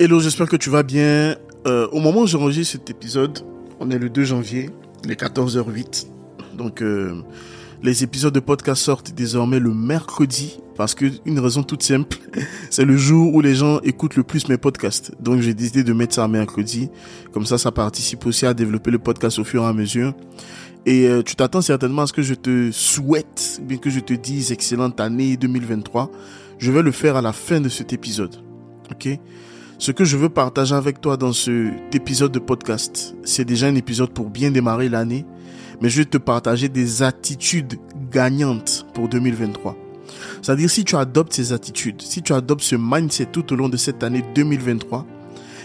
Hello, j'espère que tu vas bien. Euh, au moment où j'enregistre cet épisode, on est le 2 janvier, il est 14h08. Donc, euh, les épisodes de podcast sortent désormais le mercredi parce que une raison toute simple, c'est le jour où les gens écoutent le plus mes podcasts. Donc, j'ai décidé de mettre ça mercredi. Comme ça, ça participe aussi à développer le podcast au fur et à mesure. Et euh, tu t'attends certainement à ce que je te souhaite, bien que je te dise excellente année 2023. Je vais le faire à la fin de cet épisode. Ok? Ce que je veux partager avec toi dans cet épisode de podcast, c'est déjà un épisode pour bien démarrer l'année, mais je vais te partager des attitudes gagnantes pour 2023. C'est-à-dire si tu adoptes ces attitudes, si tu adoptes ce mindset tout au long de cette année 2023,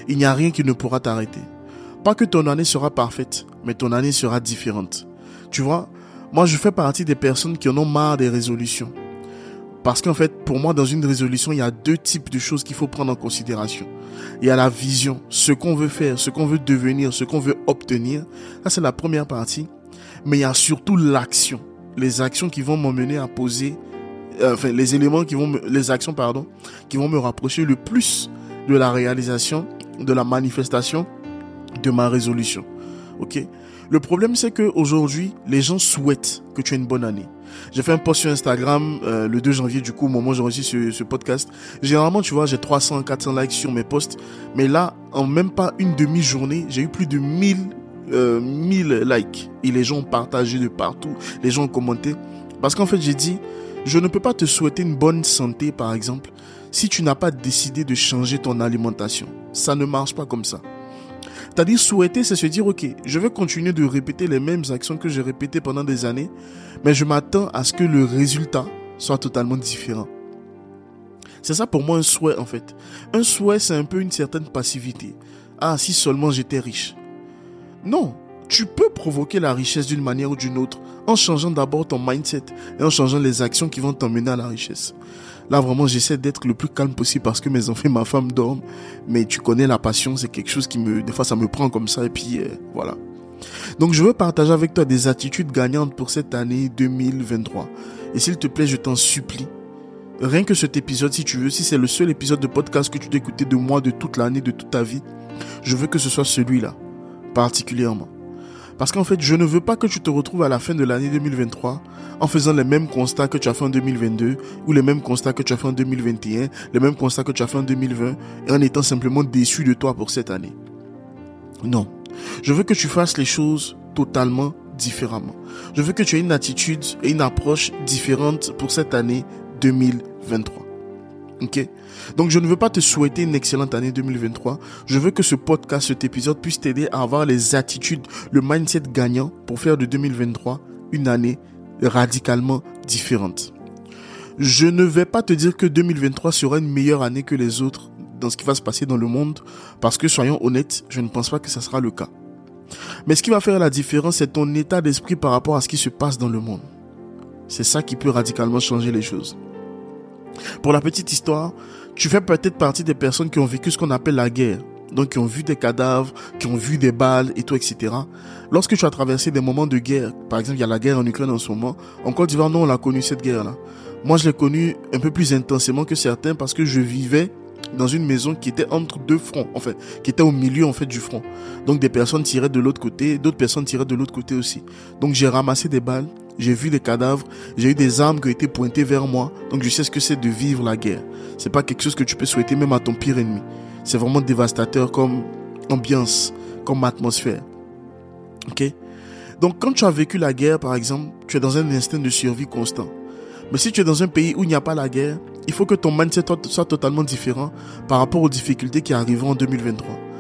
il n'y a rien qui ne pourra t'arrêter. Pas que ton année sera parfaite, mais ton année sera différente. Tu vois, moi je fais partie des personnes qui en ont marre des résolutions. Parce qu'en fait, pour moi, dans une résolution, il y a deux types de choses qu'il faut prendre en considération. Il y a la vision, ce qu'on veut faire, ce qu'on veut devenir, ce qu'on veut obtenir. Ça, c'est la première partie. Mais il y a surtout l'action. Les actions qui vont m'emmener à poser, euh, enfin, les éléments qui vont me, les actions, pardon, qui vont me rapprocher le plus de la réalisation, de la manifestation de ma résolution. Ok? Le problème, c'est que aujourd'hui, les gens souhaitent que tu aies une bonne année. J'ai fait un post sur Instagram euh, le 2 janvier, du coup, au moment où j'enregistre ce, ce podcast. Généralement, tu vois, j'ai 300, 400 likes sur mes posts. Mais là, en même pas une demi-journée, j'ai eu plus de 1000, euh, 1000 likes. Et les gens ont partagé de partout. Les gens ont commenté. Parce qu'en fait, j'ai dit, je ne peux pas te souhaiter une bonne santé, par exemple, si tu n'as pas décidé de changer ton alimentation. Ça ne marche pas comme ça. C'est-à-dire souhaiter, c'est se dire, ok, je vais continuer de répéter les mêmes actions que j'ai répétées pendant des années, mais je m'attends à ce que le résultat soit totalement différent. C'est ça pour moi un souhait en fait. Un souhait, c'est un peu une certaine passivité. Ah, si seulement j'étais riche. Non, tu peux provoquer la richesse d'une manière ou d'une autre en changeant d'abord ton mindset et en changeant les actions qui vont t'emmener à la richesse. Là, vraiment, j'essaie d'être le plus calme possible parce que mes enfants, ma femme dorment. Mais tu connais la passion, c'est quelque chose qui me, des fois, ça me prend comme ça et puis euh, voilà. Donc, je veux partager avec toi des attitudes gagnantes pour cette année 2023. Et s'il te plaît, je t'en supplie. Rien que cet épisode, si tu veux, si c'est le seul épisode de podcast que tu dois écouter de moi, de toute l'année, de toute ta vie, je veux que ce soit celui-là, particulièrement. Parce qu'en fait, je ne veux pas que tu te retrouves à la fin de l'année 2023 en faisant les mêmes constats que tu as fait en 2022 ou les mêmes constats que tu as fait en 2021, les mêmes constats que tu as fait en 2020 et en étant simplement déçu de toi pour cette année. Non. Je veux que tu fasses les choses totalement différemment. Je veux que tu aies une attitude et une approche différente pour cette année 2023. Donc je ne veux pas te souhaiter une excellente année 2023. Je veux que ce podcast, cet épisode puisse t'aider à avoir les attitudes, le mindset gagnant pour faire de 2023 une année radicalement différente. Je ne vais pas te dire que 2023 sera une meilleure année que les autres dans ce qui va se passer dans le monde, parce que soyons honnêtes, je ne pense pas que ça sera le cas. Mais ce qui va faire la différence, c'est ton état d'esprit par rapport à ce qui se passe dans le monde. C'est ça qui peut radicalement changer les choses. Pour la petite histoire, tu fais peut-être partie des personnes qui ont vécu ce qu'on appelle la guerre. Donc qui ont vu des cadavres, qui ont vu des balles et tout, etc. Lorsque tu as traversé des moments de guerre, par exemple il y a la guerre en Ukraine en ce moment, en Côte d'Ivoire, non, on l'a connu cette guerre-là. Moi je l'ai connue un peu plus intensément que certains parce que je vivais dans une maison qui était entre deux fronts, en fait, qui était au milieu en fait du front. Donc des personnes tiraient de l'autre côté, d'autres personnes tiraient de l'autre côté aussi. Donc j'ai ramassé des balles, j'ai vu des cadavres, j'ai eu des armes qui ont été pointées vers moi. Donc je sais ce que c'est de vivre la guerre. C'est pas quelque chose que tu peux souhaiter même à ton pire ennemi. C'est vraiment dévastateur comme ambiance, comme atmosphère. Ok? Donc quand tu as vécu la guerre, par exemple, tu es dans un instinct de survie constant. Mais si tu es dans un pays où il n'y a pas la guerre, il faut que ton mindset soit totalement différent par rapport aux difficultés qui arriveront en 2023.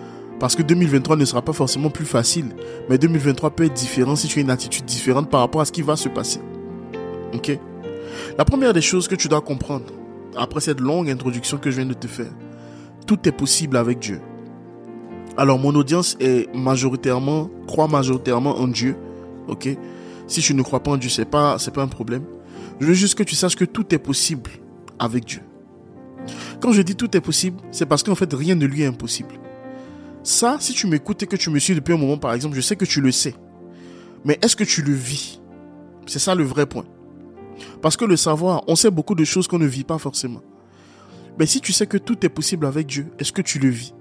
Parce que 2023 ne sera pas forcément plus facile, mais 2023 peut être différent si tu as une attitude différente par rapport à ce qui va se passer. Ok? La première des choses que tu dois comprendre, après cette longue introduction que je viens de te faire, tout est possible avec Dieu. Alors mon audience est majoritairement, croit majoritairement en Dieu. Ok? Si tu ne crois pas en Dieu, c'est pas, c'est pas un problème. Je veux juste que tu saches que tout est possible avec Dieu. Quand je dis tout est possible, c'est parce qu'en fait rien ne lui est impossible. Ça, si tu m'écoutes et que tu me suis depuis un moment, par exemple, je sais que tu le sais. Mais est-ce que tu le vis? C'est ça le vrai point. Parce que le savoir, on sait beaucoup de choses qu'on ne vit pas forcément. Mais si tu sais que tout est possible avec Dieu, est-ce que tu le vis?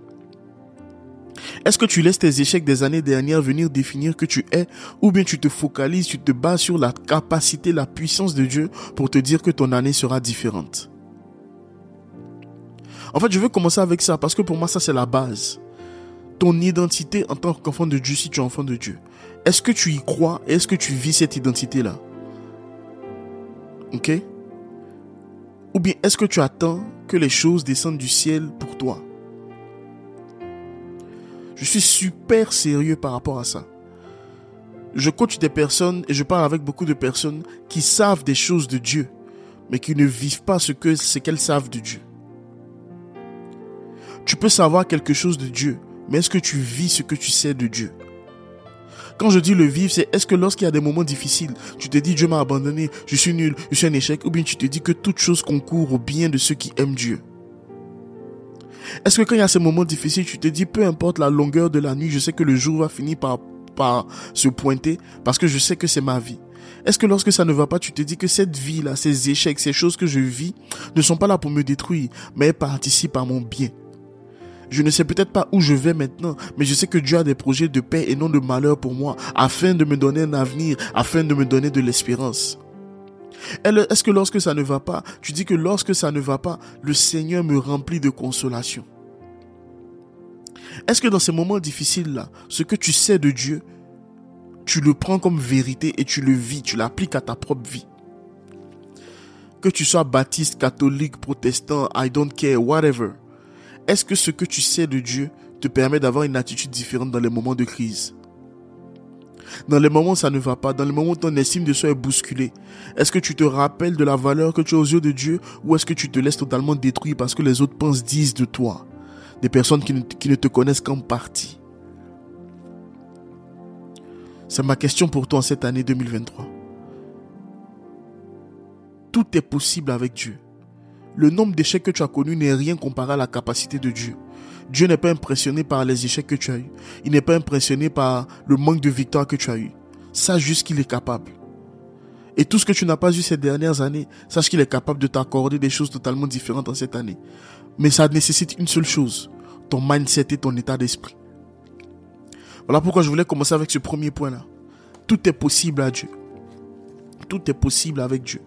Est-ce que tu laisses tes échecs des années dernières venir définir que tu es ou bien tu te focalises, tu te bases sur la capacité, la puissance de Dieu pour te dire que ton année sera différente? En fait, je veux commencer avec ça parce que pour moi, ça c'est la base. Ton identité en tant qu'enfant de Dieu, si tu es enfant de Dieu. Est-ce que tu y crois est-ce que tu vis cette identité-là? Ok? Ou bien est-ce que tu attends que les choses descendent du ciel pour toi? Je suis super sérieux par rapport à ça. Je coach des personnes et je parle avec beaucoup de personnes qui savent des choses de Dieu, mais qui ne vivent pas ce que ce qu'elles savent de Dieu. Tu peux savoir quelque chose de Dieu, mais est-ce que tu vis ce que tu sais de Dieu? Quand je dis le vivre, c'est est-ce que lorsqu'il y a des moments difficiles, tu te dis Dieu m'a abandonné, je suis nul, je suis un échec, ou bien tu te dis que toute chose concourt au bien de ceux qui aiment Dieu? Est-ce que quand il y a ces moments difficiles, tu te dis, peu importe la longueur de la nuit, je sais que le jour va finir par, par se pointer parce que je sais que c'est ma vie. Est-ce que lorsque ça ne va pas, tu te dis que cette vie-là, ces échecs, ces choses que je vis, ne sont pas là pour me détruire, mais elles participent à mon bien? Je ne sais peut-être pas où je vais maintenant, mais je sais que Dieu a des projets de paix et non de malheur pour moi, afin de me donner un avenir, afin de me donner de l'espérance. Est-ce que lorsque ça ne va pas, tu dis que lorsque ça ne va pas, le Seigneur me remplit de consolation? Est-ce que dans ces moments difficiles-là, ce que tu sais de Dieu, tu le prends comme vérité et tu le vis, tu l'appliques à ta propre vie? Que tu sois baptiste, catholique, protestant, I don't care, whatever. Est-ce que ce que tu sais de Dieu te permet d'avoir une attitude différente dans les moments de crise? Dans les moments où ça ne va pas, dans les moments où ton estime de soi est bousculée, est-ce que tu te rappelles de la valeur que tu as aux yeux de Dieu ou est-ce que tu te laisses totalement détruire parce que les autres pensent, disent de toi? Des personnes qui ne, te connaissent qu'en partie. C'est ma question pour toi en cette année 2023. Tout est possible avec Dieu. Le nombre d'échecs que tu as connus n'est rien comparé à la capacité de Dieu. Dieu n'est pas impressionné par les échecs que tu as eus. Il n'est pas impressionné par le manque de victoire que tu as eu. Sache juste qu'il est capable. Et tout ce que tu n'as pas eu ces dernières années, sache qu'il est capable de t'accorder des choses totalement différentes en cette année. Mais ça nécessite une seule chose, ton mindset et ton état d'esprit. Voilà pourquoi je voulais commencer avec ce premier point-là. Tout est possible à Dieu. Tout est possible avec Dieu.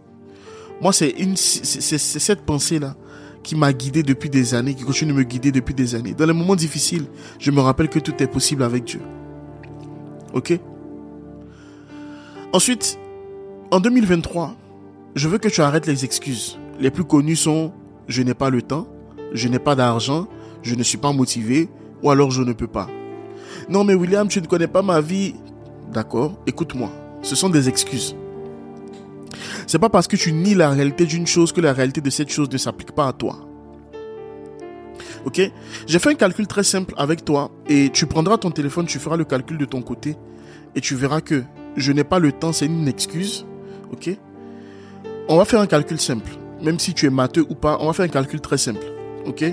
Moi, c'est cette pensée-là qui m'a guidé depuis des années, qui continue de me guider depuis des années. Dans les moments difficiles, je me rappelle que tout est possible avec Dieu. Ok? Ensuite, en 2023, je veux que tu arrêtes les excuses. Les plus connues sont je n'ai pas le temps, je n'ai pas d'argent, je ne suis pas motivé, ou alors je ne peux pas. Non mais William, tu ne connais pas ma vie. D'accord, écoute-moi. Ce sont des excuses. C'est pas parce que tu nies la réalité d'une chose que la réalité de cette chose ne s'applique pas à toi. Ok? J'ai fait un calcul très simple avec toi et tu prendras ton téléphone, tu feras le calcul de ton côté et tu verras que je n'ai pas le temps, c'est une excuse. Ok? On va faire un calcul simple. Même si tu es matheux ou pas, on va faire un calcul très simple. Ok?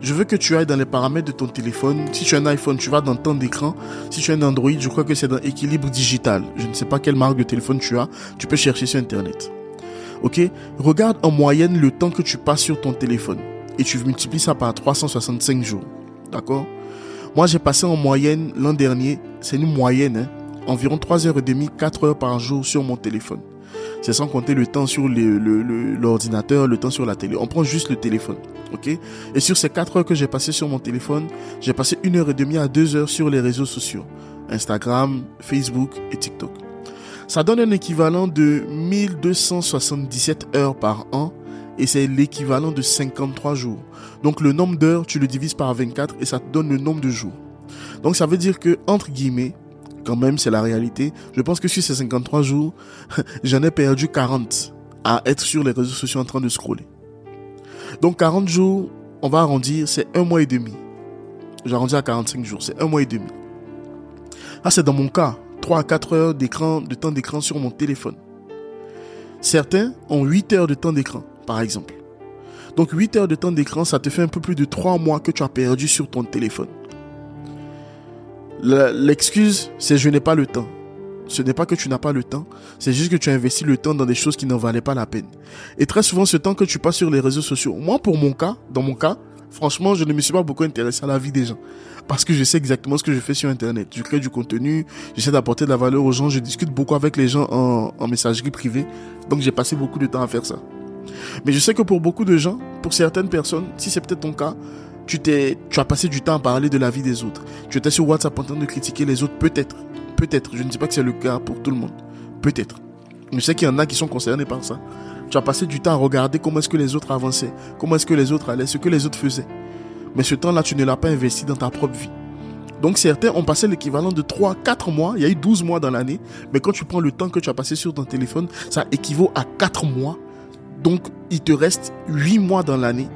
Je veux que tu ailles dans les paramètres de ton téléphone. Si tu as un iPhone, tu vas dans temps d'écran. Si tu as un Android, je crois que c'est dans équilibre digital. Je ne sais pas quelle marque de téléphone tu as. Tu peux chercher sur Internet. Ok? Regarde en moyenne le temps que tu passes sur ton téléphone. Et tu multiplies ça par 365 jours. D'accord? Moi, j'ai passé en moyenne l'an dernier, c'est une moyenne, hein, environ 3h30, 4 heures par jour sur mon téléphone. C'est sans compter le temps sur l'ordinateur, le, le temps sur la télé. On prend juste le téléphone. Ok? Et sur ces 4 heures que j'ai passées sur mon téléphone, j'ai passé une heure et demie à 2 heures sur les réseaux sociaux. Instagram, Facebook et TikTok. Ça donne un équivalent de 1277 heures par an et c'est l'équivalent de 53 jours. Donc le nombre d'heures, tu le divises par 24 et ça te donne le nombre de jours. Donc ça veut dire que, entre guillemets, quand même, c'est la réalité. Je pense que sur ces 53 jours, j'en ai perdu 40 à être sur les réseaux sociaux en train de scroller. Donc 40 jours, on va arrondir, c'est un mois et demi. J'arrondis à 45 jours, c'est un mois et demi. Ah, c'est dans mon cas, 3 à 4 heures d'écran, de temps d'écran sur mon téléphone. Certains ont 8 heures de temps d'écran, par exemple. Donc 8 heures de temps d'écran, ça te fait un peu plus de 3 mois que tu as perdu sur ton téléphone. L'excuse, c'est je n'ai pas le temps. Ce n'est pas que tu n'as pas le temps, c'est juste que tu as investi le temps dans des choses qui n'en valaient pas la peine. Et très souvent, ce temps que tu passes sur les réseaux sociaux, moi pour mon cas, dans mon cas, franchement, je ne me suis pas beaucoup intéressé à la vie des gens. Parce que je sais exactement ce que je fais sur Internet. Je crée du contenu, j'essaie d'apporter de la valeur aux gens, je discute beaucoup avec les gens en, en messagerie privée. Donc j'ai passé beaucoup de temps à faire ça. Mais je sais que pour beaucoup de gens, pour certaines personnes, si c'est peut-être ton cas, tu as passé du temps à parler de la vie des autres. Tu étais sur WhatsApp en train de critiquer les autres, peut-être. Peut-être. Je ne dis pas que c'est le cas pour tout le monde. Peut-être. Je sais qu'il y en a qui sont concernés par ça. Tu as passé du temps à regarder comment est-ce que les autres avançaient, comment est-ce que les autres allaient, ce que les autres faisaient. Mais ce temps-là, tu ne l'as pas investi dans ta propre vie. Donc certains ont passé l'équivalent de 3, 4 mois, il y a eu 12 mois dans l'année, mais quand tu prends le temps que tu as passé sur ton téléphone, ça équivaut à 4 mois. Donc il te reste 8 mois dans l'année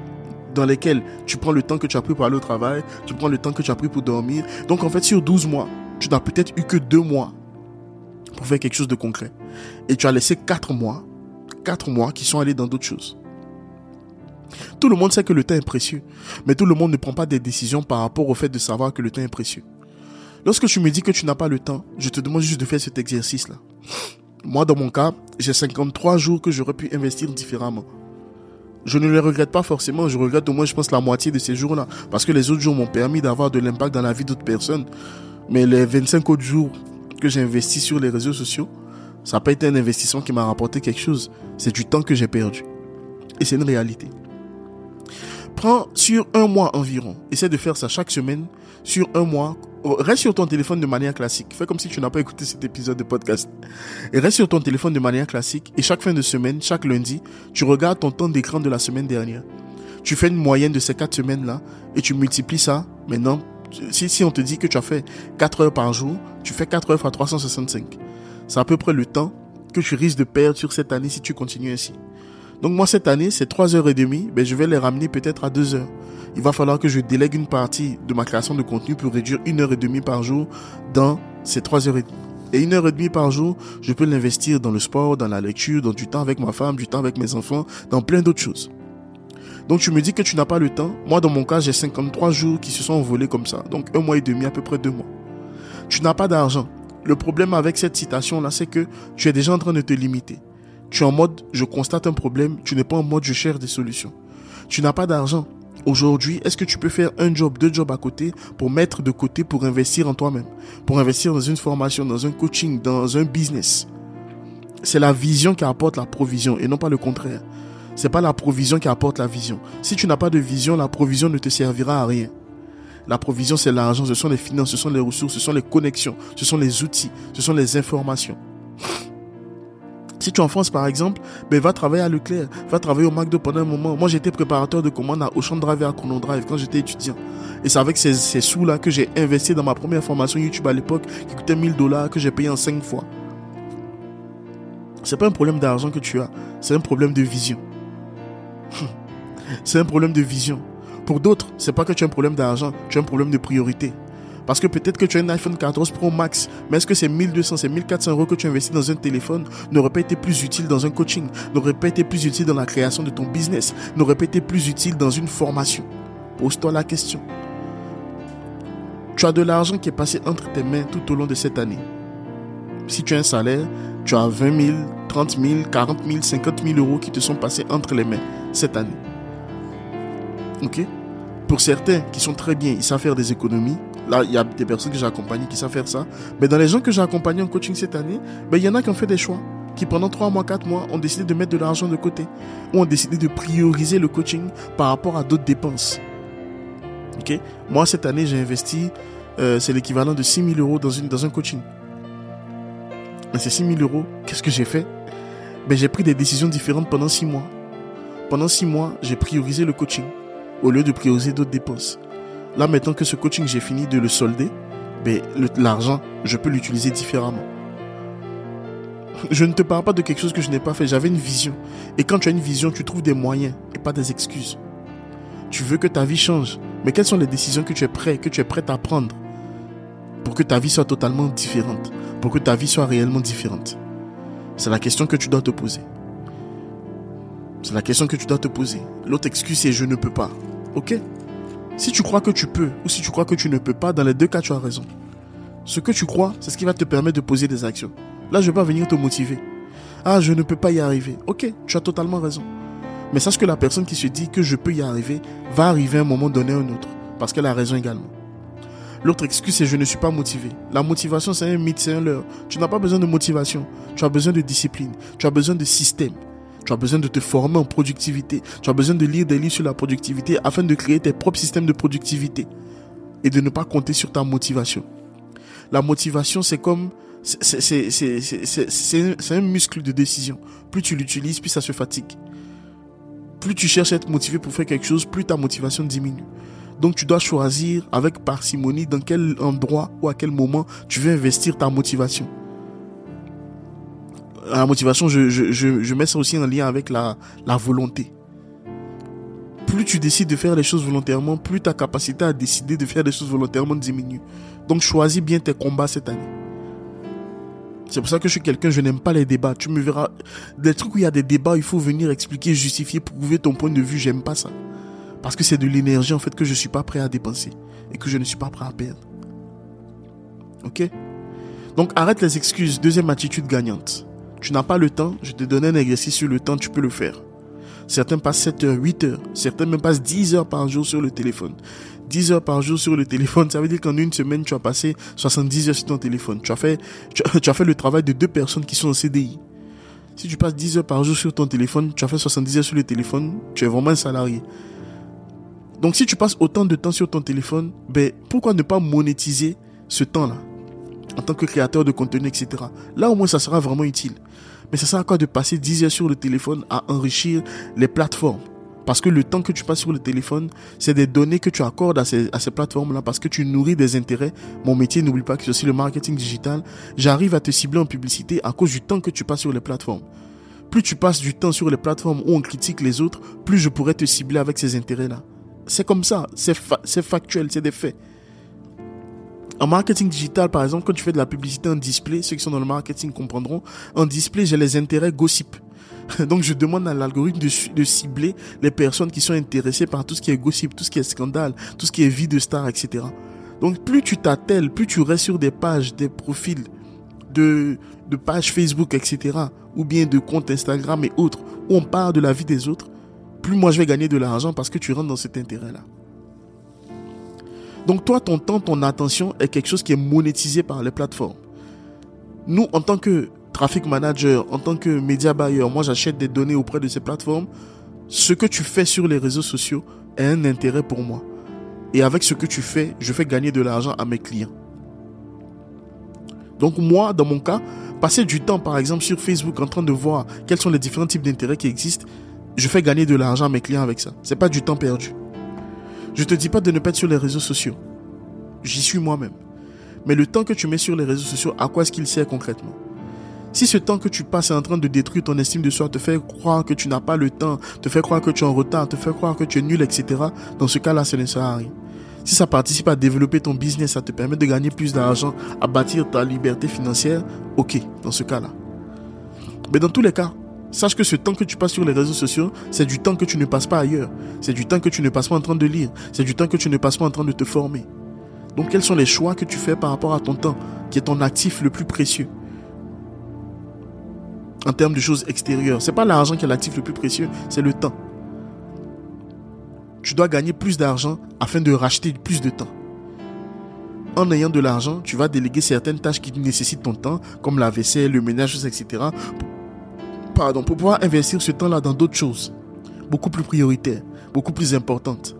dans lesquels tu prends le temps que tu as pris pour aller au travail, tu prends le temps que tu as pris pour dormir. Donc en fait sur 12 mois, tu n'as peut-être eu que 2 mois pour faire quelque chose de concret. Et tu as laissé 4 mois, 4 mois qui sont allés dans d'autres choses. Tout le monde sait que le temps est précieux, mais tout le monde ne prend pas des décisions par rapport au fait de savoir que le temps est précieux. Lorsque tu me dis que tu n'as pas le temps, je te demande juste de faire cet exercice-là. Moi, dans mon cas, j'ai 53 jours que j'aurais pu investir différemment. Je ne les regrette pas forcément, je regrette au moins, je pense, la moitié de ces jours-là. Parce que les autres jours m'ont permis d'avoir de l'impact dans la vie d'autres personnes. Mais les 25 autres jours que j'ai investis sur les réseaux sociaux, ça n'a pas été un investissement qui m'a rapporté quelque chose. C'est du temps que j'ai perdu. Et c'est une réalité. Prends sur un mois environ. Essaie de faire ça chaque semaine. Sur un mois. Reste sur ton téléphone de manière classique. Fais comme si tu n'as pas écouté cet épisode de podcast. Et reste sur ton téléphone de manière classique. Et chaque fin de semaine, chaque lundi, tu regardes ton temps d'écran de la semaine dernière. Tu fais une moyenne de ces quatre semaines-là. Et tu multiplies ça. Maintenant, si, si on te dit que tu as fait 4 heures par jour, tu fais 4 heures fois 365. C'est à peu près le temps que tu risques de perdre sur cette année si tu continues ainsi. Donc moi cette année, c'est 3 heures et demie, ben je vais les ramener peut-être à 2 heures. Il va falloir que je délègue une partie de ma création de contenu pour réduire une heure et demie par jour dans ces 3 heures et demie. Et une heure et demie par jour, je peux l'investir dans le sport, dans la lecture, dans du temps avec ma femme, du temps avec mes enfants, dans plein d'autres choses. Donc tu me dis que tu n'as pas le temps. Moi dans mon cas, j'ai 53 jours qui se sont envolés comme ça. Donc un mois et demi, à peu près deux mois. Tu n'as pas d'argent. Le problème avec cette citation-là, c'est que tu es déjà en train de te limiter. Tu es en mode je constate un problème, tu n'es pas en mode je cherche des solutions. Tu n'as pas d'argent. Aujourd'hui, est-ce que tu peux faire un job, deux jobs à côté pour mettre de côté pour investir en toi-même, pour investir dans une formation, dans un coaching, dans un business? C'est la vision qui apporte la provision et non pas le contraire. C'est pas la provision qui apporte la vision. Si tu n'as pas de vision, la provision ne te servira à rien. La provision, c'est l'argent, ce sont les finances, ce sont les ressources, ce sont les connexions, ce sont les outils, ce sont les informations. Si tu es en France, par exemple, ben, va travailler à Leclerc, va travailler au McDo pendant un moment. Moi, j'étais préparateur de commandes à Ocean Drive et à Chrono Drive quand j'étais étudiant. Et c'est avec ces, ces sous-là que j'ai investi dans ma première formation YouTube à l'époque, qui coûtait 1000 dollars, que j'ai payé en 5 fois. C'est pas un problème d'argent que tu as, c'est un problème de vision. c'est un problème de vision. Pour d'autres, c'est pas que tu as un problème d'argent, tu as un problème de priorité. Parce que peut-être que tu as un iPhone 14 Pro Max, mais est-ce que ces 1200, ces 1400 euros que tu investis dans un téléphone n'auraient pas été plus utiles dans un coaching, n'auraient pas été plus utiles dans la création de ton business, n'auraient pas été plus utiles dans une formation? Pose-toi la question. Tu as de l'argent qui est passé entre tes mains tout au long de cette année. Si tu as un salaire, tu as 20 000, 30 000, 40 000, 50 000 euros qui te sont passés entre les mains cette année. Ok? Pour certains qui sont très bien, ils savent faire des économies, Là, il y a des personnes que j'ai accompagnées qui savent faire ça. Mais dans les gens que j'ai accompagnés en coaching cette année, ben, il y en a qui ont fait des choix. Qui pendant 3 mois, 4 mois ont décidé de mettre de l'argent de côté. Ou ont décidé de prioriser le coaching par rapport à d'autres dépenses. Moi, cette année, j'ai investi, euh, c'est l'équivalent de 6 000 euros dans, une, dans un coaching. Mais ces 6 000 euros, qu'est-ce que j'ai fait? Ben, J'ai pris des décisions différentes pendant 6 mois. Pendant 6 mois, j'ai priorisé le coaching au lieu de prioriser d'autres dépenses. Là, maintenant que ce coaching, j'ai fini de le solder, ben, l'argent, je peux l'utiliser différemment. Je ne te parle pas de quelque chose que je n'ai pas fait. J'avais une vision. Et quand tu as une vision, tu trouves des moyens et pas des excuses. Tu veux que ta vie change. Mais quelles sont les décisions que tu es prêt, que tu es prête à prendre pour que ta vie soit totalement différente, pour que ta vie soit réellement différente? C'est la question que tu dois te poser. C'est la question que tu dois te poser. L'autre excuse, c'est je ne peux pas. Ok? Si tu crois que tu peux ou si tu crois que tu ne peux pas, dans les deux cas, tu as raison. Ce que tu crois, c'est ce qui va te permettre de poser des actions. Là, je vais pas venir te motiver. Ah, je ne peux pas y arriver. Ok, tu as totalement raison. Mais sache que la personne qui se dit que je peux y arriver va arriver à un moment donné un autre. Parce qu'elle a raison également. L'autre excuse, c'est je ne suis pas motivé. La motivation, c'est un mythe, c'est un leurre. Tu n'as pas besoin de motivation. Tu as besoin de discipline. Tu as besoin de système. Tu as besoin de te former en productivité. Tu as besoin de lire des livres sur la productivité afin de créer tes propres systèmes de productivité. Et de ne pas compter sur ta motivation. La motivation, c'est comme... C'est un muscle de décision. Plus tu l'utilises, plus ça se fatigue. Plus tu cherches à être motivé pour faire quelque chose, plus ta motivation diminue. Donc tu dois choisir avec parcimonie dans quel endroit ou à quel moment tu veux investir ta motivation. La motivation, je, je, je, mets ça aussi en lien avec la, la volonté. Plus tu décides de faire les choses volontairement, plus ta capacité à décider de faire des choses volontairement diminue. Donc choisis bien tes combats cette année. C'est pour ça que je suis quelqu'un, je n'aime pas les débats. Tu me verras, des trucs où il y a des débats, il faut venir expliquer, justifier, prouver ton point de vue, j'aime pas ça. Parce que c'est de l'énergie en fait que je ne suis pas prêt à dépenser et que je ne suis pas prêt à perdre. Ok? Donc arrête les excuses. Deuxième attitude gagnante. Tu n'as pas le temps, je te donne un exercice sur le temps, tu peux le faire. Certains passent 7 heures, 8 heures, certains même passent 10 heures par jour sur le téléphone. 10 heures par jour sur le téléphone, ça veut dire qu'en une semaine, tu as passé 70 heures sur ton téléphone. Tu as fait, le travail de deux personnes qui sont en CDI. Si tu passes 10 heures par jour sur ton téléphone, tu as fait 70 heures sur le téléphone, tu es vraiment un salarié. Donc si tu passes autant de temps sur ton téléphone, ben, pourquoi ne pas monétiser ce temps-là en tant que créateur de contenu, etc. Là au moins ça sera vraiment utile. Mais ça sert à quoi de passer 10 heures sur le téléphone à enrichir les plateformes? Parce que le temps que tu passes sur le téléphone, c'est des données que tu accordes à ces, plateformes-là parce que tu nourris des intérêts. Mon métier, n'oublie pas que c'est aussi le marketing digital. J'arrive à te cibler en publicité à cause du temps que tu passes sur les plateformes. Plus tu passes du temps sur les plateformes où on critique les autres, plus je pourrais te cibler avec ces intérêts-là. C'est comme ça, c'est factuel, c'est des faits. En marketing digital, par exemple, quand tu fais de la publicité en display, ceux qui sont dans le marketing comprendront, en display, j'ai les intérêts gossip. Donc je demande à l'algorithme de, cibler les personnes qui sont intéressées par tout ce qui est gossip, tout ce qui est scandale, tout ce qui est vie de star, etc. Donc plus tu t'attelles, plus tu restes sur des pages, des profils de, de pages Facebook, etc. Ou bien de comptes Instagram et autres, où on parle de la vie des autres, plus moi je vais gagner de l'argent parce que tu rentres dans cet intérêt-là. Donc toi, ton temps, ton attention est quelque chose qui est monétisé par les plateformes. Nous, en tant que traffic manager, en tant que média buyer, moi j'achète des données auprès de ces plateformes. Ce que tu fais sur les réseaux sociaux est un intérêt pour moi. Et avec ce que tu fais, je fais gagner de l'argent à mes clients. Donc moi, dans mon cas, passer du temps par exemple sur Facebook en train de voir quels sont les différents types d'intérêts qui existent, je fais gagner de l'argent à mes clients avec ça. C'est pas du temps perdu. Je te dis pas de ne pas être sur les réseaux sociaux. J'y suis moi-même. Mais le temps que tu mets sur les réseaux sociaux, à quoi est-ce qu'il sert concrètement? Si ce temps que tu passes est en train de détruire ton estime de soi, te fait croire que tu n'as pas le temps, te fait croire que tu es en retard, te fait croire que tu es nul, etc., dans ce cas-là, ça ne sert à rien. Si ça participe à développer ton business, ça te permet de gagner plus d'argent, à bâtir ta liberté financière, ok, dans ce cas-là. Mais dans tous les cas, sache que ce temps que tu passes sur les réseaux sociaux, c'est du temps que tu ne passes pas ailleurs. C'est du temps que tu ne passes pas en train de lire. C'est du temps que tu ne passes pas en train de te former. Donc quels sont les choix que tu fais par rapport à ton temps, qui est ton actif le plus précieux? En termes de choses extérieures. C'est pas l'argent qui est l'actif le plus précieux, c'est le temps. Tu dois gagner plus d'argent afin de racheter plus de temps. En ayant de l'argent, tu vas déléguer certaines tâches qui nécessitent ton temps, comme la vaisselle, le ménage, etc. Pardon, pour pouvoir investir ce temps-là dans d'autres choses, beaucoup plus prioritaires, beaucoup plus importantes.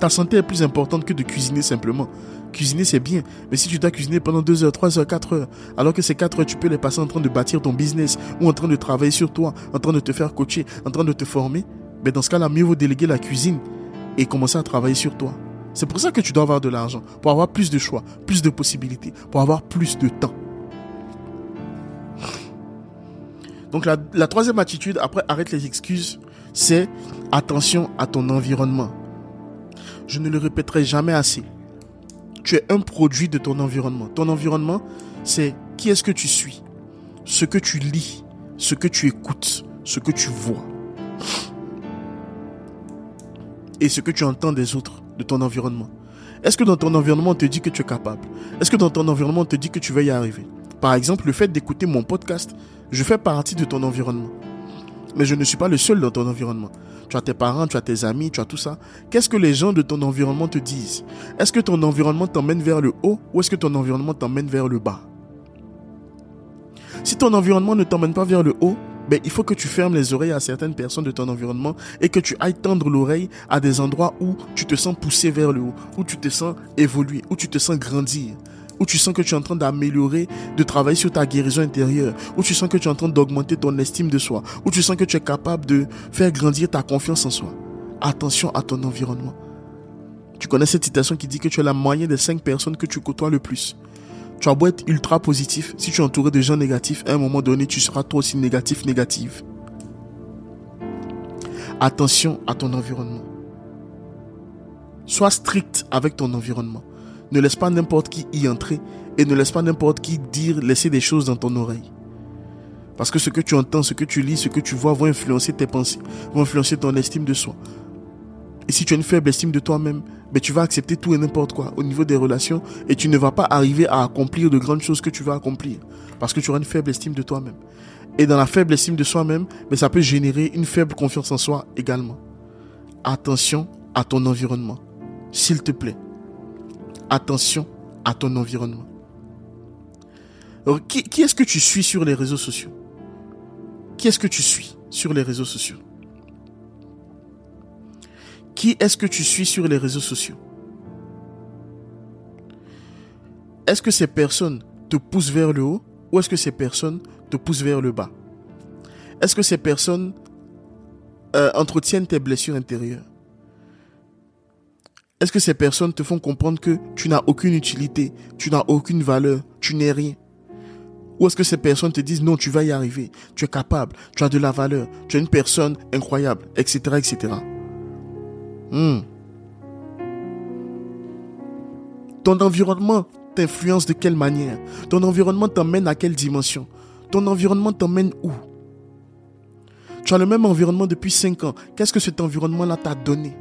Ta santé est plus importante que de cuisiner simplement. Cuisiner, c'est bien. Mais si tu dois cuisiner pendant 2 heures, 3 heures, 4 heures, alors que ces 4 heures, tu peux les passer en train de bâtir ton business ou en train de travailler sur toi, en train de te faire coacher, en train de te former, ben dans ce cas-là, mieux vaut déléguer la cuisine et commencer à travailler sur toi. C'est pour ça que tu dois avoir de l'argent, pour avoir plus de choix, plus de possibilités, pour avoir plus de temps. Donc la, troisième attitude, après arrête les excuses, c'est attention à ton environnement. Je ne le répéterai jamais assez tu es un produit de ton environnement. Ton environnement, c'est qui est-ce que tu suis, ce que tu lis, ce que tu écoutes, ce que tu vois. Et ce que tu entends des autres, de ton environnement. Est-ce que dans ton environnement, on te dit que tu es capable? Est-ce que dans ton environnement, on te dit que tu vas y arriver? Par exemple, le fait d'écouter mon podcast, je fais partie de ton environnement. Mais je ne suis pas le seul dans ton environnement. Tu as tes parents, tu as tes amis, tu as tout ça. Qu'est-ce que les gens de ton environnement te disent? Est-ce que ton environnement t'emmène vers le haut ou est-ce que ton environnement t'emmène vers le bas? Si ton environnement ne t'emmène pas vers le haut, ben, il faut que tu fermes les oreilles à certaines personnes de ton environnement et que tu ailles tendre l'oreille à des endroits où tu te sens poussé vers le haut, où tu te sens évoluer, où tu te sens grandir, où tu sens que tu es en train d'améliorer, de travailler sur ta guérison intérieure, où tu sens que tu es en train d'augmenter ton estime de soi, où tu sens que tu es capable de faire grandir ta confiance en soi. Attention à ton environnement. Tu connais cette citation qui dit que tu es la moyenne des cinq personnes que tu côtoies le plus. Tu as beau être ultra positif, si tu es entouré de gens négatifs, à un moment donné, tu seras toi aussi négatif, négative. Attention à ton environnement. Sois strict avec ton environnement. Ne laisse pas n'importe qui y entrer et ne laisse pas n'importe qui dire, laisser des choses dans ton oreille. Parce que ce que tu entends, ce que tu lis, ce que tu vois vont influencer tes pensées, vont influencer ton estime de soi. Et si tu as une faible estime de toi-même, ben tu vas accepter tout et n'importe quoi au niveau des relations et tu ne vas pas arriver à accomplir de grandes choses que tu vas accomplir parce que tu auras une faible estime de toi-même. Et dans la faible estime de soi-même, ben ça peut générer une faible confiance en soi également. Attention à ton environnement, s'il te plaît. Attention à ton environnement. qui, est-ce que tu suis sur les réseaux sociaux? Qui est-ce que tu suis sur les réseaux sociaux? Qui est-ce que tu suis sur les réseaux sociaux? Est-ce que ces personnes te poussent vers le haut ou est-ce que ces personnes te poussent vers le bas? Est-ce que ces personnes euh, entretiennent tes blessures intérieures? Est-ce que ces personnes te font comprendre que tu n'as aucune utilité, tu n'as aucune valeur, tu n'es rien? Ou est-ce que ces personnes te disent non, tu vas y arriver, tu es capable, tu as de la valeur, tu es une personne incroyable, etc., etc. Hmm. Ton environnement t'influence de quelle manière? Ton environnement t'emmène à quelle dimension? Ton environnement t'emmène où? Tu as le même environnement depuis 5 ans. Qu'est-ce que cet environnement-là t'a donné?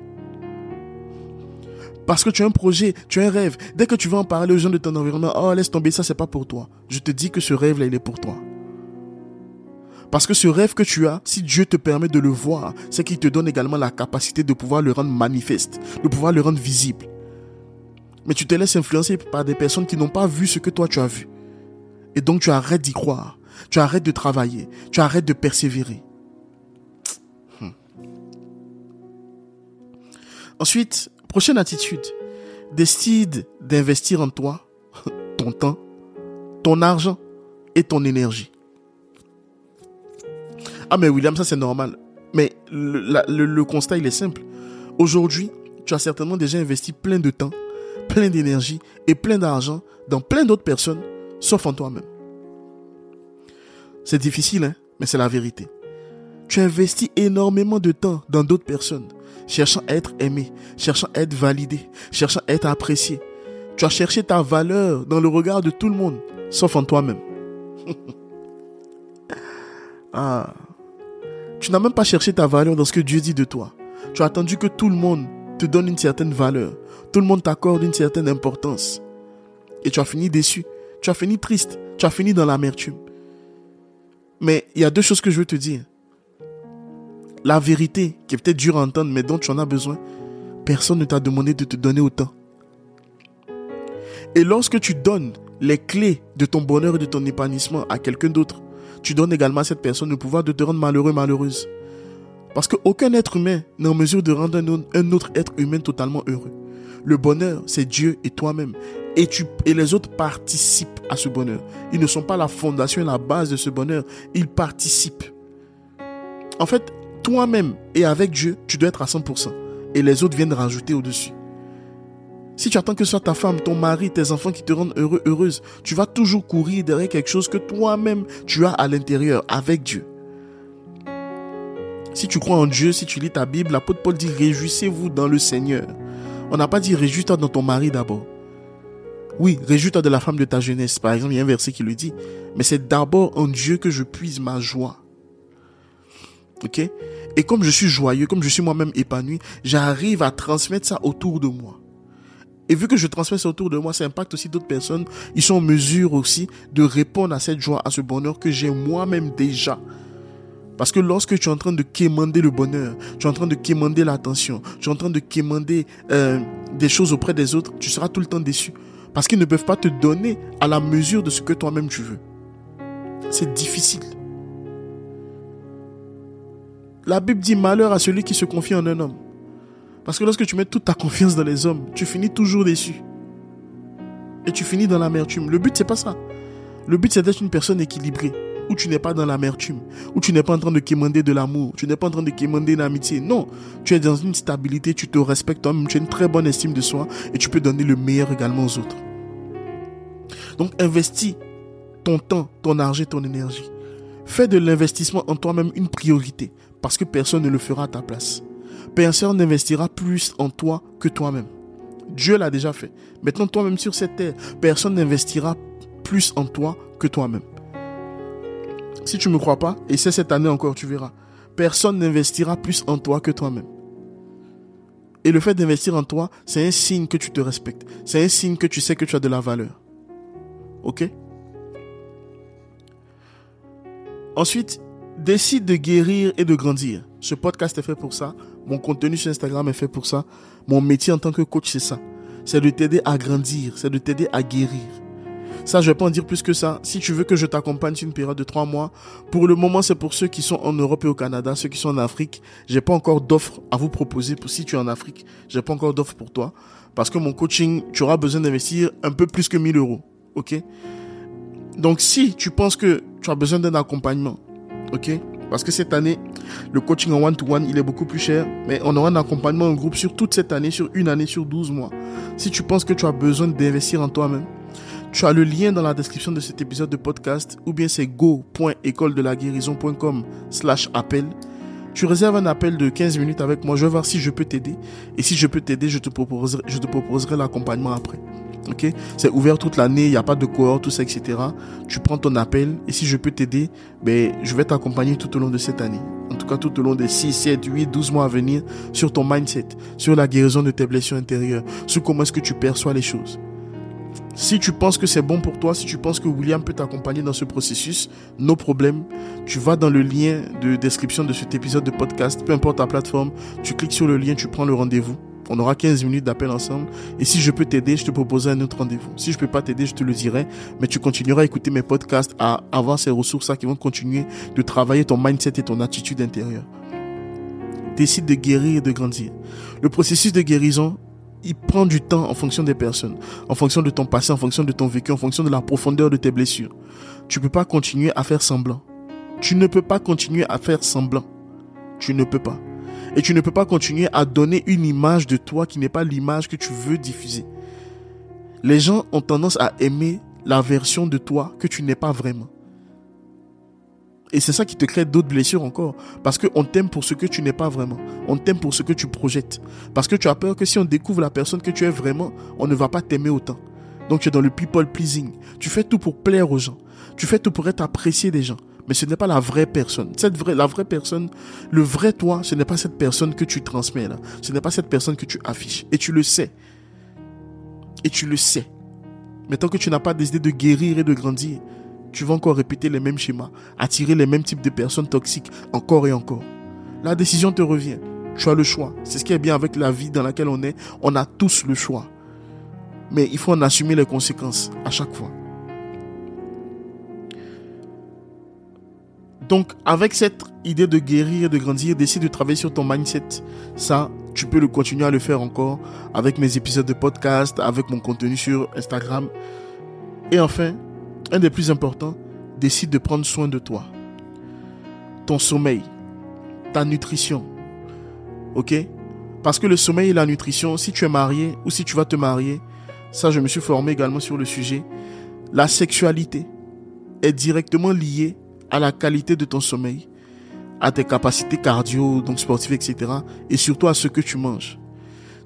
Parce que tu as un projet, tu as un rêve. Dès que tu vas en parler aux gens de ton environnement, oh laisse tomber, ça c'est pas pour toi. Je te dis que ce rêve-là, il est pour toi. Parce que ce rêve que tu as, si Dieu te permet de le voir, c'est qu'il te donne également la capacité de pouvoir le rendre manifeste, de pouvoir le rendre visible. Mais tu te laisses influencer par des personnes qui n'ont pas vu ce que toi tu as vu. Et donc tu arrêtes d'y croire. Tu arrêtes de travailler. Tu arrêtes de persévérer. Hmm. Ensuite, prochaine attitude. Décide d'investir en toi ton temps, ton argent et ton énergie. Ah mais William, ça c'est normal. Mais le, constat, il est simple. Aujourd'hui, tu as certainement déjà investi plein de temps, plein d'énergie et plein d'argent dans plein d'autres personnes, sauf en toi-même. C'est difficile, hein, mais c'est la vérité. Tu investis énormément de temps dans d'autres personnes, cherchant à être aimé, cherchant à être validé, cherchant à être apprécié. Tu as cherché ta valeur dans le regard de tout le monde, sauf en toi-même. ah. Tu n'as même pas cherché ta valeur dans ce que Dieu dit de toi. Tu as attendu que tout le monde te donne une certaine valeur. Tout le monde t'accorde une certaine importance. Et tu as fini déçu. Tu as fini triste. Tu as fini dans l'amertume. Mais il y a deux choses que je veux te dire. La vérité, qui est peut-être dure à entendre, mais dont tu en as besoin, personne ne t'a demandé de te donner autant. Et lorsque tu donnes les clés de ton bonheur et de ton épanouissement à quelqu'un d'autre, tu donnes également à cette personne le pouvoir de te rendre malheureux, malheureuse. Parce qu'aucun être humain n'est en mesure de rendre un autre être humain totalement heureux. Le bonheur, c'est Dieu et toi-même. Et, les autres participent à ce bonheur. Ils ne sont pas la fondation et la base de ce bonheur. Ils participent. En fait, toi-même et avec Dieu, tu dois être à 100%. Et les autres viennent rajouter au-dessus. Si tu attends que ce soit ta femme, ton mari, tes enfants qui te rendent heureux, heureuse, tu vas toujours courir derrière quelque chose que toi-même tu as à l'intérieur, avec Dieu. Si tu crois en Dieu, si tu lis ta Bible, l'apôtre Paul dit réjouissez-vous dans le Seigneur. On n'a pas dit réjouis-toi dans ton mari d'abord. Oui, réjouis-toi de la femme de ta jeunesse. Par exemple, il y a un verset qui le dit. Mais c'est d'abord en Dieu que je puise ma joie. Ok? Et comme je suis joyeux, comme je suis moi-même épanoui, j'arrive à transmettre ça autour de moi. Et vu que je transmets ça autour de moi, ça impacte aussi d'autres personnes. Ils sont en mesure aussi de répondre à cette joie, à ce bonheur que j'ai moi-même déjà. Parce que lorsque tu es en train de quémander le bonheur, tu es en train de quémander l'attention, tu es en train de quémander euh, des choses auprès des autres, tu seras tout le temps déçu. Parce qu'ils ne peuvent pas te donner à la mesure de ce que toi-même tu veux. C'est difficile. La Bible dit malheur à celui qui se confie en un homme. Parce que lorsque tu mets toute ta confiance dans les hommes, tu finis toujours déçu. Et tu finis dans l'amertume. Le but, c'est pas ça. Le but, c'est d'être une personne équilibrée où tu n'es pas dans l'amertume, où tu n'es pas en train de quémander de l'amour, tu n'es pas en train de quémander l'amitié. Non, tu es dans une stabilité, tu te respectes toi-même, tu as une très bonne estime de soi et tu peux donner le meilleur également aux autres. Donc investis ton temps, ton argent, ton énergie. Fais de l'investissement en toi-même une priorité parce que personne ne le fera à ta place. Personne n'investira plus en toi que toi-même. Dieu l'a déjà fait. Maintenant, toi-même sur cette terre, personne n'investira plus en toi que toi-même. Si tu ne me crois pas, et c'est cette année encore, tu verras. Personne n'investira plus en toi que toi-même. Et le fait d'investir en toi, c'est un signe que tu te respectes. C'est un signe que tu sais que tu as de la valeur. Ok? Ensuite, décide de guérir et de grandir. Ce podcast est fait pour ça. Mon contenu sur Instagram est fait pour ça. Mon métier en tant que coach, c'est ça. C'est de t'aider à grandir, c'est de t'aider à guérir. Ça, je vais pas en dire plus que ça. Si tu veux que je t'accompagne sur une période de trois mois, pour le moment, c'est pour ceux qui sont en Europe et au Canada, ceux qui sont en Afrique. J'ai pas encore d'offre à vous proposer pour si tu es en Afrique. J'ai pas encore d'offre pour toi. Parce que mon coaching, tu auras besoin d'investir un peu plus que 1000 euros. OK? Donc, si tu penses que tu as besoin d'un accompagnement, OK? Parce que cette année, le coaching en one-to-one, il est beaucoup plus cher, mais on aura un accompagnement en groupe sur toute cette année, sur une année, sur 12 mois. Si tu penses que tu as besoin d'investir en toi-même, tu as le lien dans la description de cet épisode de podcast ou bien c'est go.écoledelaguérison.com slash appel. Tu réserves un appel de 15 minutes avec moi. Je vais voir si je peux t'aider. Et si je peux t'aider, je te proposerai, je te proposerai l'accompagnement après. Ok? C'est ouvert toute l'année, il n'y a pas de cohorte, tout ça, etc. Tu prends ton appel et si je peux t'aider, ben, je vais t'accompagner tout au long de cette année. En tout cas, tout au long des 6, 7, 8, 12 mois à venir sur ton mindset, sur la guérison de tes blessures intérieures, sur comment est-ce que tu perçois les choses. Si tu penses que c'est bon pour toi, si tu penses que William peut t'accompagner dans ce processus, no problème. Tu vas dans le lien de description de cet épisode de podcast, peu importe ta plateforme, tu cliques sur le lien, tu prends le rendez-vous. On aura 15 minutes d'appel ensemble. Et si je peux t'aider, je te proposerai un autre rendez-vous. Si je peux pas t'aider, je te le dirai. Mais tu continueras à écouter mes podcasts, à avoir ces ressources-là qui vont continuer de travailler ton mindset et ton attitude intérieure. Décide de guérir et de grandir. Le processus de guérison, il prend du temps en fonction des personnes, en fonction de ton passé, en fonction de ton vécu, en fonction de la profondeur de tes blessures. Tu peux pas continuer à faire semblant. Tu ne peux pas continuer à faire semblant. Tu ne peux pas. Et tu ne peux pas continuer à donner une image de toi qui n'est pas l'image que tu veux diffuser. Les gens ont tendance à aimer la version de toi que tu n'es pas vraiment. Et c'est ça qui te crée d'autres blessures encore. Parce qu'on t'aime pour ce que tu n'es pas vraiment. On t'aime pour ce que tu projettes. Parce que tu as peur que si on découvre la personne que tu es vraiment, on ne va pas t'aimer autant. Donc tu es dans le people pleasing. Tu fais tout pour plaire aux gens. Tu fais tout pour être apprécié des gens. Mais ce n'est pas la vraie personne. Cette vraie, la vraie personne, le vrai toi, ce n'est pas cette personne que tu transmets là. Ce n'est pas cette personne que tu affiches. Et tu le sais. Et tu le sais. Mais tant que tu n'as pas décidé de guérir et de grandir, tu vas encore répéter les mêmes schémas, attirer les mêmes types de personnes toxiques encore et encore. La décision te revient. Tu as le choix. C'est ce qui est bien avec la vie dans laquelle on est. On a tous le choix. Mais il faut en assumer les conséquences à chaque fois. Donc, avec cette idée de guérir, de grandir, décide de travailler sur ton mindset. Ça, tu peux le continuer à le faire encore avec mes épisodes de podcast, avec mon contenu sur Instagram. Et enfin, un des plus importants, décide de prendre soin de toi. Ton sommeil, ta nutrition. Ok? Parce que le sommeil et la nutrition, si tu es marié ou si tu vas te marier, ça je me suis formé également sur le sujet, la sexualité est directement liée à la qualité de ton sommeil, à tes capacités cardio, donc sportives, etc. Et surtout à ce que tu manges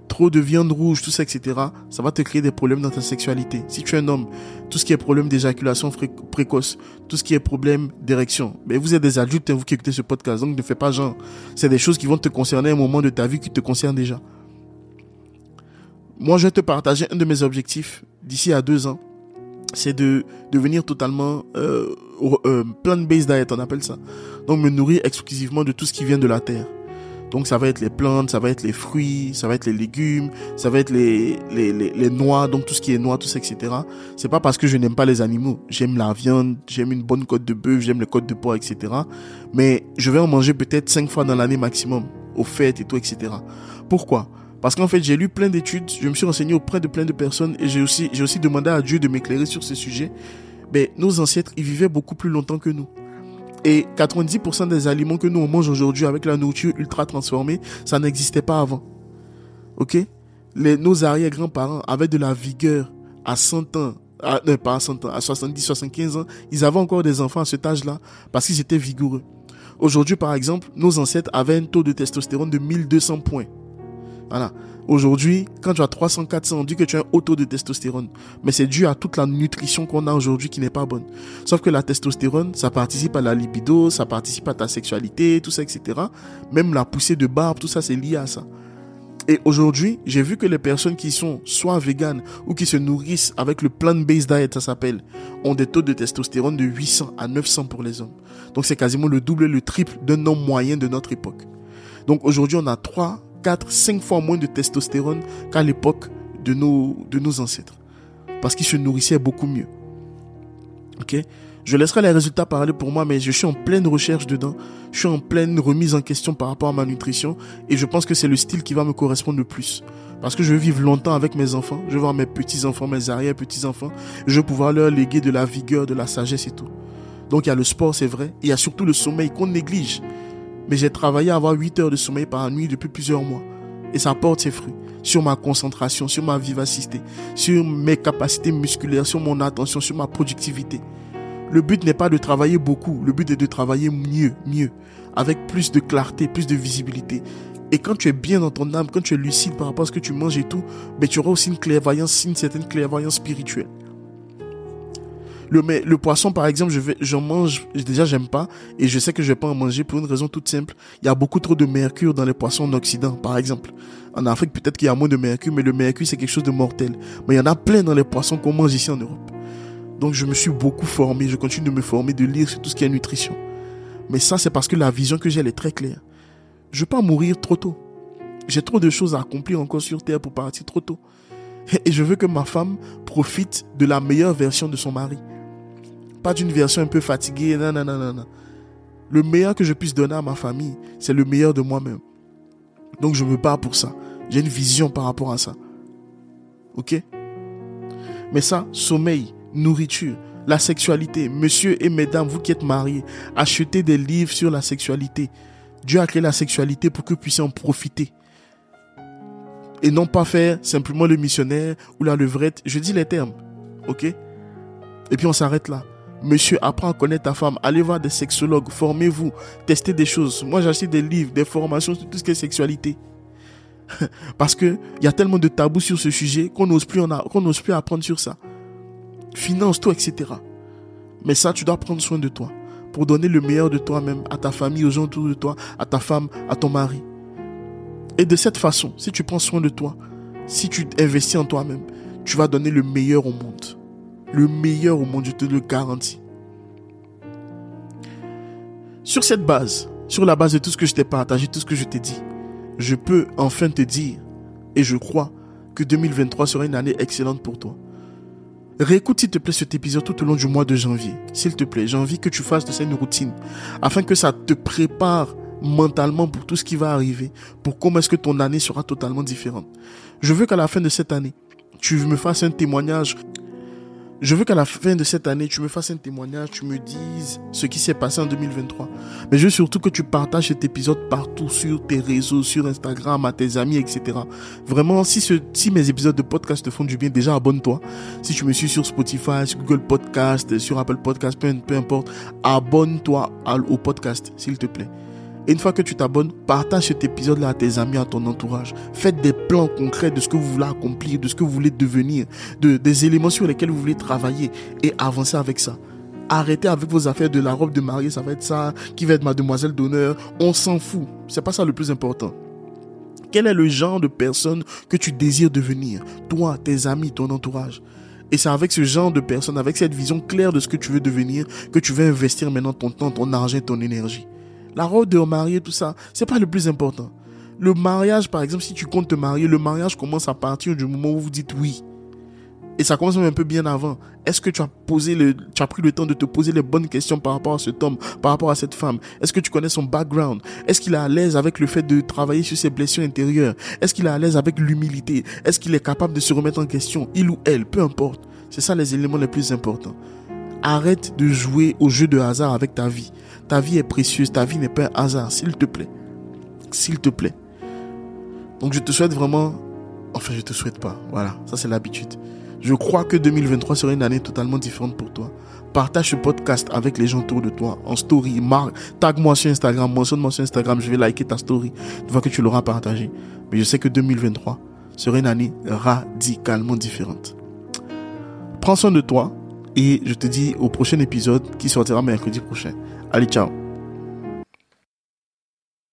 trop de viande rouge, tout ça, etc., ça va te créer des problèmes dans ta sexualité. Si tu es un homme, tout ce qui est problème d'éjaculation précoce, tout ce qui est problème d'érection, mais vous êtes des adultes, hein, vous qui écoutez ce podcast, donc ne fais pas genre. C'est des choses qui vont te concerner à un moment de ta vie qui te concerne déjà. Moi, je vais te partager un de mes objectifs d'ici à deux ans. C'est de devenir totalement euh, euh, plant-based diet, on appelle ça. Donc me nourrir exclusivement de tout ce qui vient de la terre. Donc ça va être les plantes, ça va être les fruits, ça va être les légumes, ça va être les, les, les, noix, donc tout ce qui est noix, tout ça, etc. C'est pas parce que je n'aime pas les animaux. J'aime la viande, j'aime une bonne côte de bœuf, j'aime les côtes de porc, etc. Mais je vais en manger peut-être cinq fois dans l'année maximum, aux fêtes et tout, etc. Pourquoi? Parce qu'en fait, j'ai lu plein d'études, je me suis renseigné auprès de plein de personnes et j'ai aussi, demandé à Dieu de m'éclairer sur ce sujet. Mais nos ancêtres, ils vivaient beaucoup plus longtemps que nous. Et 90% des aliments que nous on mange aujourd'hui avec la nourriture ultra transformée, ça n'existait pas avant. Ok? Nos arrière-grands-parents avaient de la vigueur à 100 ans, à, non, pas à 100 ans, à 70, 75 ans. Ils avaient encore des enfants à cet âge-là parce qu'ils étaient vigoureux. Aujourd'hui, par exemple, nos ancêtres avaient un taux de testostérone de 1200 points. Voilà. Aujourd'hui, quand tu as 300, 400, on dit que tu as un haut taux de testostérone. Mais c'est dû à toute la nutrition qu'on a aujourd'hui qui n'est pas bonne. Sauf que la testostérone, ça participe à la libido, ça participe à ta sexualité, tout ça, etc. Même la poussée de barbe, tout ça, c'est lié à ça. Et aujourd'hui, j'ai vu que les personnes qui sont soit véganes ou qui se nourrissent avec le plant-based diet, ça s'appelle, ont des taux de testostérone de 800 à 900 pour les hommes. Donc c'est quasiment le double et le triple d'un homme moyen de notre époque. Donc aujourd'hui, on a 3 4, 5 fois moins de testostérone qu'à l'époque de nos, ancêtres. Parce qu'ils se nourrissaient beaucoup mieux. Ok? Je laisserai les résultats parler pour moi, mais je suis en pleine recherche dedans. Je suis en pleine remise en question par rapport à ma nutrition. Et je pense que c'est le style qui va me correspondre le plus. Parce que je veux vivre longtemps avec mes enfants. Je veux voir mes petits-enfants, mes arrière-petits-enfants. Je veux pouvoir leur léguer de la vigueur, de la sagesse et tout. Donc il y a le sport, c'est vrai. Il y a surtout le sommeil qu'on néglige. Mais j'ai travaillé à avoir 8 heures de sommeil par nuit depuis plusieurs mois. Et ça porte ses fruits sur ma concentration, sur ma vivacité, sur mes capacités musculaires, sur mon attention, sur ma productivité. Le but n'est pas de travailler beaucoup, le but est de travailler mieux, mieux, avec plus de clarté, plus de visibilité. Et quand tu es bien dans ton âme, quand tu es lucide par rapport à ce que tu manges et tout, ben tu auras aussi une clairvoyance, une certaine clairvoyance spirituelle. Le, le poisson, par exemple, je j'en mange, déjà, j'aime pas, et je sais que je vais pas en manger pour une raison toute simple. Il y a beaucoup trop de mercure dans les poissons en Occident, par exemple. En Afrique, peut-être qu'il y a moins de mercure, mais le mercure, c'est quelque chose de mortel. Mais il y en a plein dans les poissons qu'on mange ici en Europe. Donc, je me suis beaucoup formé, je continue de me former, de lire sur tout ce qui est nutrition. Mais ça, c'est parce que la vision que j'ai, elle est très claire. Je veux pas mourir trop tôt. J'ai trop de choses à accomplir encore sur Terre pour partir trop tôt. Et je veux que ma femme profite de la meilleure version de son mari pas d'une version un peu fatiguée. Non, non, non, non, Le meilleur que je puisse donner à ma famille, c'est le meilleur de moi-même. Donc je me bats pour ça. J'ai une vision par rapport à ça. Ok? Mais ça, sommeil, nourriture, la sexualité. Monsieur et mesdames, vous qui êtes mariés, achetez des livres sur la sexualité. Dieu a créé la sexualité pour que vous puissiez en profiter. Et non pas faire simplement le missionnaire ou la levrette. Je dis les termes. Ok? Et puis on s'arrête là. Monsieur, apprends à connaître ta femme. Allez voir des sexologues. Formez-vous. Testez des choses. Moi, j'achète des livres, des formations sur tout ce qui est sexualité. Parce que il y a tellement de tabous sur ce sujet qu'on n'ose plus, qu'on plus apprendre sur ça. Finance-toi, etc. Mais ça, tu dois prendre soin de toi. Pour donner le meilleur de toi-même à ta famille, aux gens autour de toi, à ta femme, à ton mari. Et de cette façon, si tu prends soin de toi, si tu investis en toi-même, tu vas donner le meilleur au monde le meilleur au monde, je te le garantis. Sur cette base, sur la base de tout ce que je t'ai partagé, tout ce que je t'ai dit, je peux enfin te dire, et je crois, que 2023 sera une année excellente pour toi. Réécoute s'il te plaît cet épisode tout au long du mois de janvier. S'il te plaît, j'ai envie que tu fasses de ça une routine, afin que ça te prépare mentalement pour tout ce qui va arriver, pour comment est-ce que ton année sera totalement différente. Je veux qu'à la fin de cette année, tu me fasses un témoignage je veux qu'à la fin de cette année, tu me fasses un témoignage, tu me dises ce qui s'est passé en 2023. Mais je veux surtout que tu partages cet épisode partout sur tes réseaux, sur Instagram, à tes amis, etc. Vraiment, si, ce, si mes épisodes de podcast te font du bien, déjà abonne-toi. Si tu me suis sur Spotify, sur Google Podcast, sur Apple Podcast, peu, peu importe, abonne-toi au podcast, s'il te plaît. Et une fois que tu t'abonnes, partage cet épisode-là à tes amis, à ton entourage. Faites des plans concrets de ce que vous voulez accomplir, de ce que vous voulez devenir, de, des éléments sur lesquels vous voulez travailler et avancer avec ça. Arrêtez avec vos affaires de la robe de mariée, ça va être ça, qui va être mademoiselle d'honneur. On s'en fout. C'est pas ça le plus important. Quel est le genre de personne que tu désires devenir? Toi, tes amis, ton entourage. Et c'est avec ce genre de personne, avec cette vision claire de ce que tu veux devenir, que tu veux investir maintenant ton temps, ton argent, ton énergie. La robe de marier, tout ça, c'est pas le plus important. Le mariage, par exemple, si tu comptes te marier, le mariage commence à partir du moment où vous dites oui. Et ça commence même un peu bien avant. Est-ce que tu as posé le, tu as pris le temps de te poser les bonnes questions par rapport à cet homme, par rapport à cette femme? Est-ce que tu connais son background? Est-ce qu'il est à l'aise avec le fait de travailler sur ses blessures intérieures? Est-ce qu'il est à l'aise avec l'humilité? Est-ce qu'il est capable de se remettre en question? Il ou elle, peu importe. C'est ça les éléments les plus importants. Arrête de jouer au jeu de hasard avec ta vie. Ta vie est précieuse, ta vie n'est pas un hasard, s'il te plaît. S'il te plaît. Donc je te souhaite vraiment, enfin je te souhaite pas, voilà, ça c'est l'habitude. Je crois que 2023 sera une année totalement différente pour toi. Partage ce podcast avec les gens autour de toi en story. Marque, tag-moi sur Instagram, mentionne-moi sur Instagram, je vais liker ta story. Tu vois que tu l'auras partagé. Mais je sais que 2023 sera une année radicalement différente. Prends soin de toi et je te dis au prochain épisode qui sortira mercredi prochain. Allez, ciao